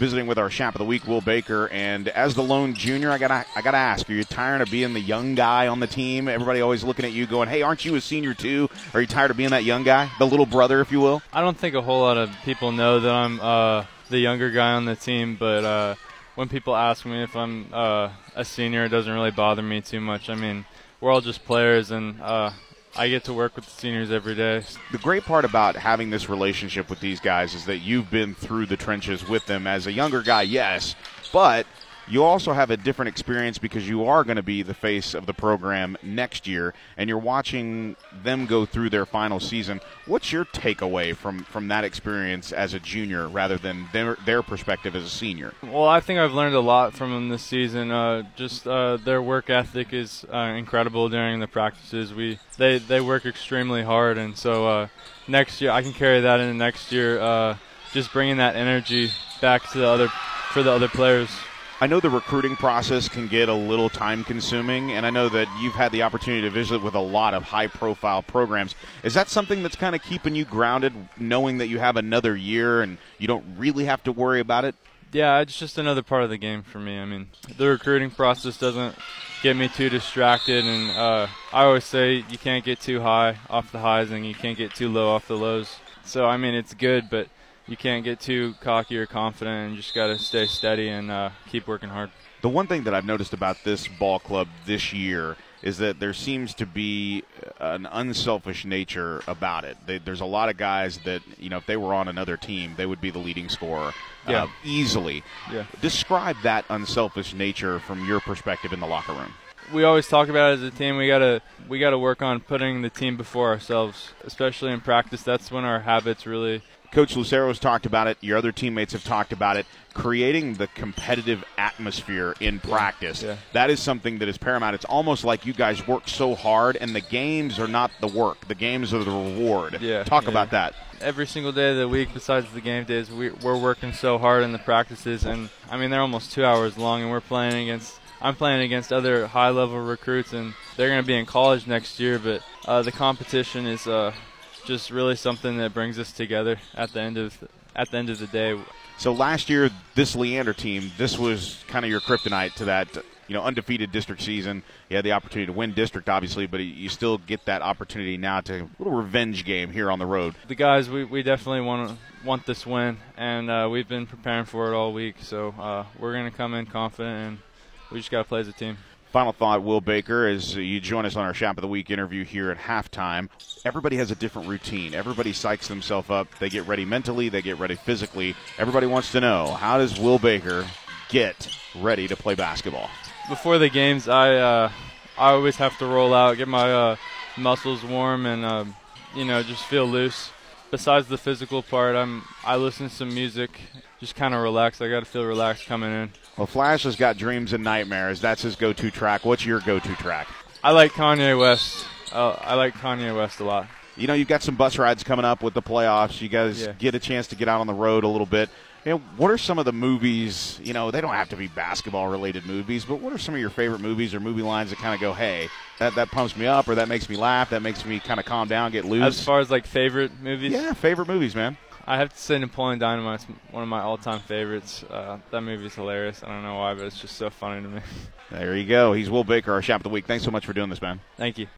visiting with our Chap of the Week, Will Baker. And as the lone junior, I gotta I gotta ask: Are you tired of being the young guy on the team? Everybody always looking at you, going, "Hey, aren't you a senior too? Are you tired of being that young guy, the little brother, if you will?" I don't think a whole lot of people know that I'm uh, the younger guy on the team, but uh, when people ask me if I'm uh, a senior, it doesn't really bother me too much. I mean, we're all just players, and uh, I get to work with the seniors every day. The great part about having this relationship with these guys is that you've been through the trenches with them as a younger guy, yes, but you also have a different experience because you are going to be the face of the program next year and you're watching them go through their final season. What's your takeaway from, from that experience as a junior rather than their, their perspective as a senior? Well, I think I've learned a lot from them this season. Uh, just uh, their work ethic is uh, incredible during the practices. We they, they work extremely hard, and so uh, next year I can carry that into next year. Uh, just bringing that energy back to the other for the other players. I know the recruiting process can get a little time consuming, and I know that you've had the opportunity to visit with a lot of high profile programs. Is that something that's kind of keeping you grounded, knowing that you have another year and you don't really have to worry about it? Yeah, it's just another part of the game for me. I mean, the recruiting process doesn't get me too distracted, and uh, I always say you can't get too high off the highs and you can't get too low off the lows. So, I mean, it's good, but you can't get too cocky or confident, and you just got to stay steady and uh, keep working hard. The one thing that I've noticed about this ball club this year is that there seems to be an unselfish nature about it. They, there's a lot of guys that you know if they were on another team, they would be the leading scorer yeah. uh, easily. Yeah. Describe that unselfish nature from your perspective in the locker room. We always talk about it as a team. We gotta we gotta work on putting the team before ourselves, especially in practice. That's when our habits really Coach Lucero's talked about it. Your other teammates have talked about it. Creating the competitive atmosphere in practice. Yeah. That is something that is paramount. It's almost like you guys work so hard, and the games are not the work. The games are the reward. Yeah. Talk yeah. about that. Every single day of the week, besides the game days, we, we're working so hard in the practices, and I mean they're almost two hours long, and we're playing against. I'm playing against other high-level recruits, and they're going to be in college next year. But uh, the competition is uh, just really something that brings us together at the end of at the end of the day. So last year, this Leander team, this was kind of your kryptonite to that you know undefeated district season. You had the opportunity to win district, obviously, but you still get that opportunity now to a little revenge game here on the road. The guys, we, we definitely want want this win, and uh, we've been preparing for it all week. So uh, we're going to come in confident, and we just got to play as a team. Final thought, Will Baker, as you join us on our Shop of the Week interview here at halftime. Everybody has a different routine. Everybody psychs themselves up. They get ready mentally, they get ready physically. Everybody wants to know how does Will Baker get ready to play basketball? Before the games, I uh, I always have to roll out, get my uh, muscles warm, and uh, you know just feel loose. Besides the physical part, I'm I listen to some music, just kind of relax. I got to feel relaxed coming in. Well, Flash has got dreams and nightmares. That's his go-to track. What's your go-to track? I like Kanye West. Uh, I like Kanye West a lot. You know, you've got some bus rides coming up with the playoffs. You guys Yeah. get a chance to get out on the road a little bit. You know, what are some of the movies? You know, they don't have to be basketball-related movies, but what are some of your favorite movies or movie lines that kind of go, "Hey, that that pumps me up," or that makes me laugh, that makes me kind of calm down, get loose? As far as like favorite movies, yeah, favorite movies, man. I have to say Napoleon Dynamite's one of my all-time favorites. Uh, that movie's hilarious. I don't know why, but it's just so funny to me. There you go. He's Will Baker, our Shop of the Week. Thanks so much for doing this, man. Thank you.